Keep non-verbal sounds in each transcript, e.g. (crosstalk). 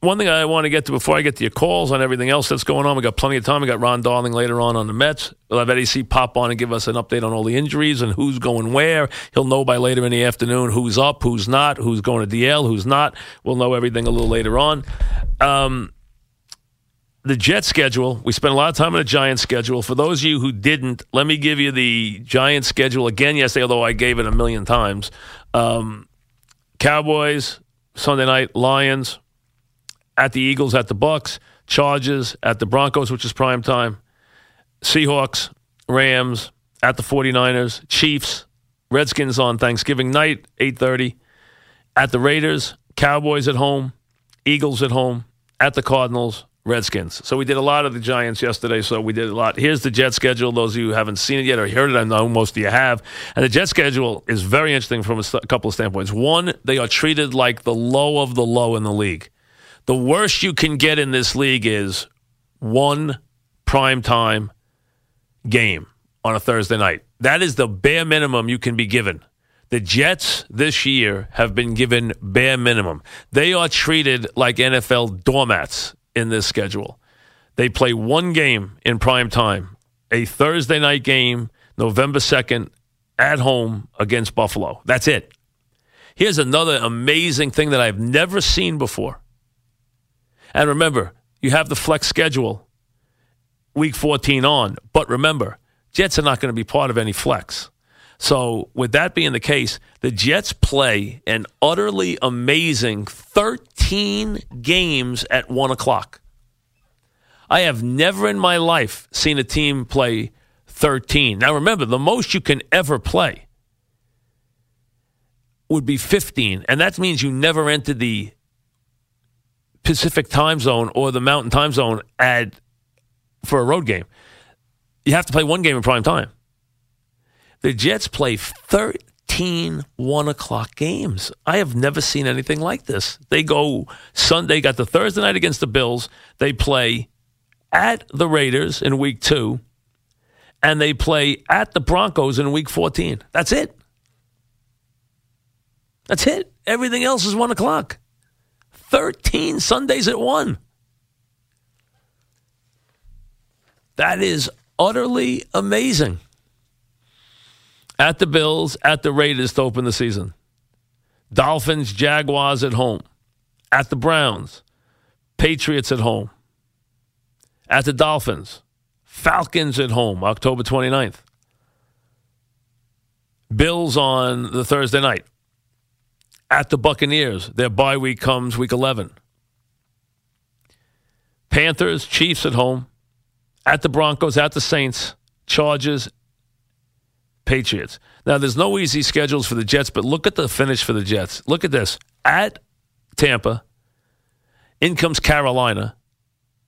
One thing I want to get to before I get to your calls on everything else that's going on, we got plenty of time. We got Ron Darling later on on the Mets. We'll have Eddie C pop on and give us an update on all the injuries and who's going where. He'll know by later in the afternoon who's up, who's not, who's going to DL, who's not. We'll know everything a little later on. Um, the Jet schedule, we spent a lot of time on the Giants schedule. For those of you who didn't, let me give you the Giants schedule again yesterday, although I gave it a million times. Um, Cowboys, Sunday night, Lions, at the Eagles, at the Bucs, Chargers, at the Broncos, which is prime time, Seahawks, Rams, at the 49ers, Chiefs, Redskins on Thanksgiving night, 8:30, at the Raiders, Cowboys at home, Eagles at home, at the Cardinals, Redskins. So we did a lot of the Giants yesterday. So we did a lot. Here's the Jet schedule. Those of you who haven't seen it yet or heard it, I know most of you have. And the Jet schedule is very interesting from a couple of standpoints. One, they are treated like the low of the low in the league. The worst you can get in this league is one prime time game on a Thursday night. That is the bare minimum you can be given. The Jets this year have been given bare minimum. They are treated like NFL doormats in this schedule. They play one game in prime time, a Thursday night game, November 2nd, at home against Buffalo. That's it. Here's another amazing thing that I've never seen before. And remember, you have the flex schedule week 14 on. But remember, Jets are not going to be part of any flex. So, with that being the case, the Jets play an utterly amazing 13 games at 1 o'clock. I have never in my life seen a team play 13. Now, remember, the most you can ever play would be 15, and that means you never entered the Pacific time zone or the Mountain time zone at for a road game. You have to play one game in prime time. The Jets play 13 one o'clock games. I have never seen anything like this. They go Sunday, got the Thursday night against the Bills. They play at the Raiders in week two, and they play at the Broncos in week 14. That's it. That's it. Everything else is one o'clock. 13 Sundays at one. That is utterly amazing. At the Bills, at the Raiders to open the season. Dolphins, Jaguars at home. At the Browns, Patriots at home. At the Dolphins, Falcons at home, October 29th. Bills on the Thursday night. At the Buccaneers, their bye week comes week 11. Panthers, Chiefs at home. At the Broncos, at the Saints, Chargers, Patriots. Now, there's no easy schedules for the Jets, but look at the finish for the Jets. Look at this. At Tampa, in comes Carolina,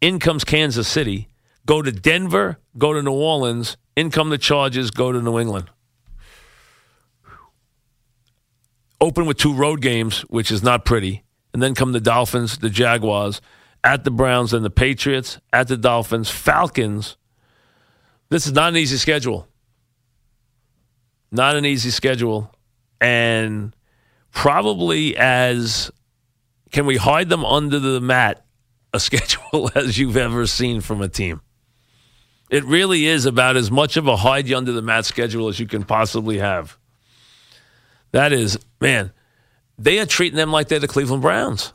in comes Kansas City, go to Denver, go to New Orleans, in come the Chargers, go to New England. Open with two road games, which is not pretty, and then come the Dolphins, the Jaguars, at the Browns, and the Patriots, at the Dolphins, Falcons. This is not an easy schedule. Not an easy schedule. And probably as can we hide them under the mat a (laughs) schedule as you've ever seen from a team. It really is about as much of a hide you under the mat schedule as you can possibly have. That is, man, they are treating them like they're the Cleveland Browns.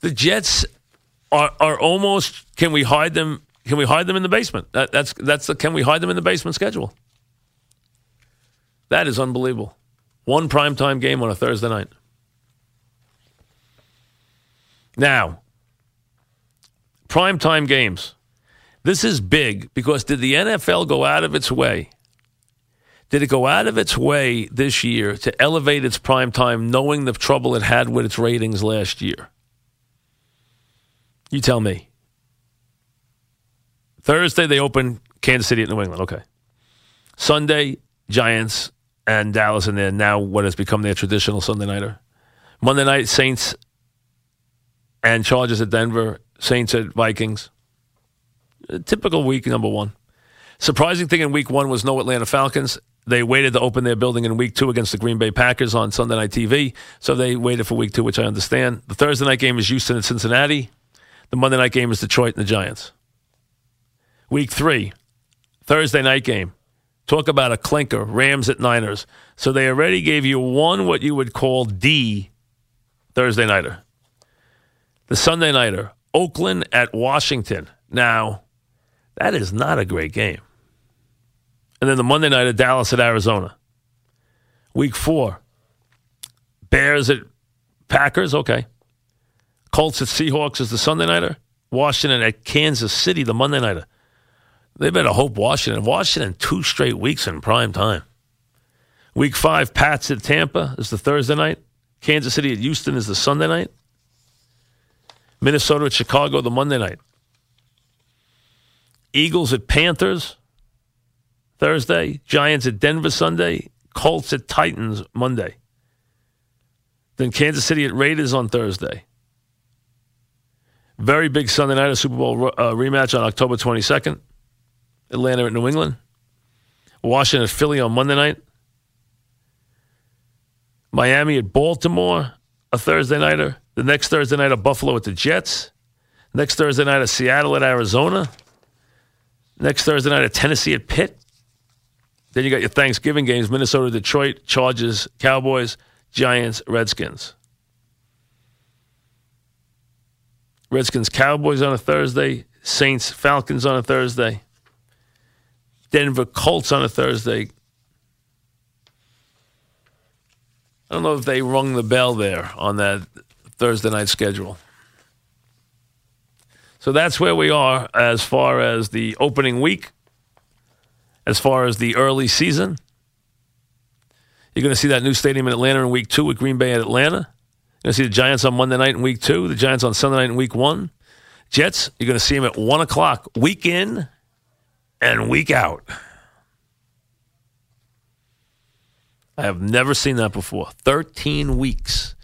The Jets are are almost can we hide them can we hide them in the basement? That, that's that's the can we hide them in the basement schedule? That is unbelievable. One primetime game on a Thursday night. Now, primetime games. This is big because did the NFL go out of its way? Did it go out of its way this year to elevate its prime time, knowing the trouble it had with its ratings last year? You tell me. Thursday, they open Kansas City at New England. Okay. Sunday, Giants and Dallas, and then now what has become their traditional Sunday nighter. Monday night, Saints and Chargers at Denver, Saints at Vikings. A typical week number one. Surprising thing in week one was no Atlanta Falcons. They waited to open their building in week two against the Green Bay Packers on Sunday Night TV. So they waited for week two, which I understand. The Thursday night game is Houston and Cincinnati. The Monday night game is Detroit and the Giants. Week three, Thursday night game. Talk about a clinker, Rams at Niners. So they already gave you one what you would call D Thursday nighter. The Sunday nighter, Oakland at Washington. Now, that is not a great game. And then the Monday nighter, Dallas at Arizona. Week four, Bears at Packers. Okay. Colts at Seahawks is the Sunday nighter. Washington at Kansas City, the Monday nighter. They better hope Washington. Washington, two straight weeks in prime time. Week five, Pats at Tampa is the Thursday night. Kansas City at Houston is the Sunday night. Minnesota at Chicago, the Monday night. Eagles at Panthers, Thursday. Giants at Denver, Sunday. Colts at Titans, Monday. Then Kansas City at Raiders on Thursday. Very big Sunday night, a Super Bowl uh, rematch on October 22nd. Atlanta at New England. Washington at Philly on Monday night. Miami at Baltimore, a Thursday nighter. The next Thursday night, at Buffalo at the Jets. Next Thursday night, at Seattle at Arizona. Next Thursday night, at Tennessee at Pitt. Then you got your Thanksgiving games Minnesota, Detroit, Chargers, Cowboys, Giants, Redskins. Redskins, Cowboys on a Thursday. Saints, Falcons on a Thursday. Denver Colts on a Thursday. I don't know if they rung the bell there on that Thursday night schedule. So that's where we are as far as the opening week, as far as the early season. You're going to see that new stadium in Atlanta in week two with Green Bay at Atlanta. You're going to see the Giants on Monday night in week two, the Giants on Sunday night in week one. Jets, you're going to see them at 1 o'clock, week in and week out. I have never seen that before. 13 weeks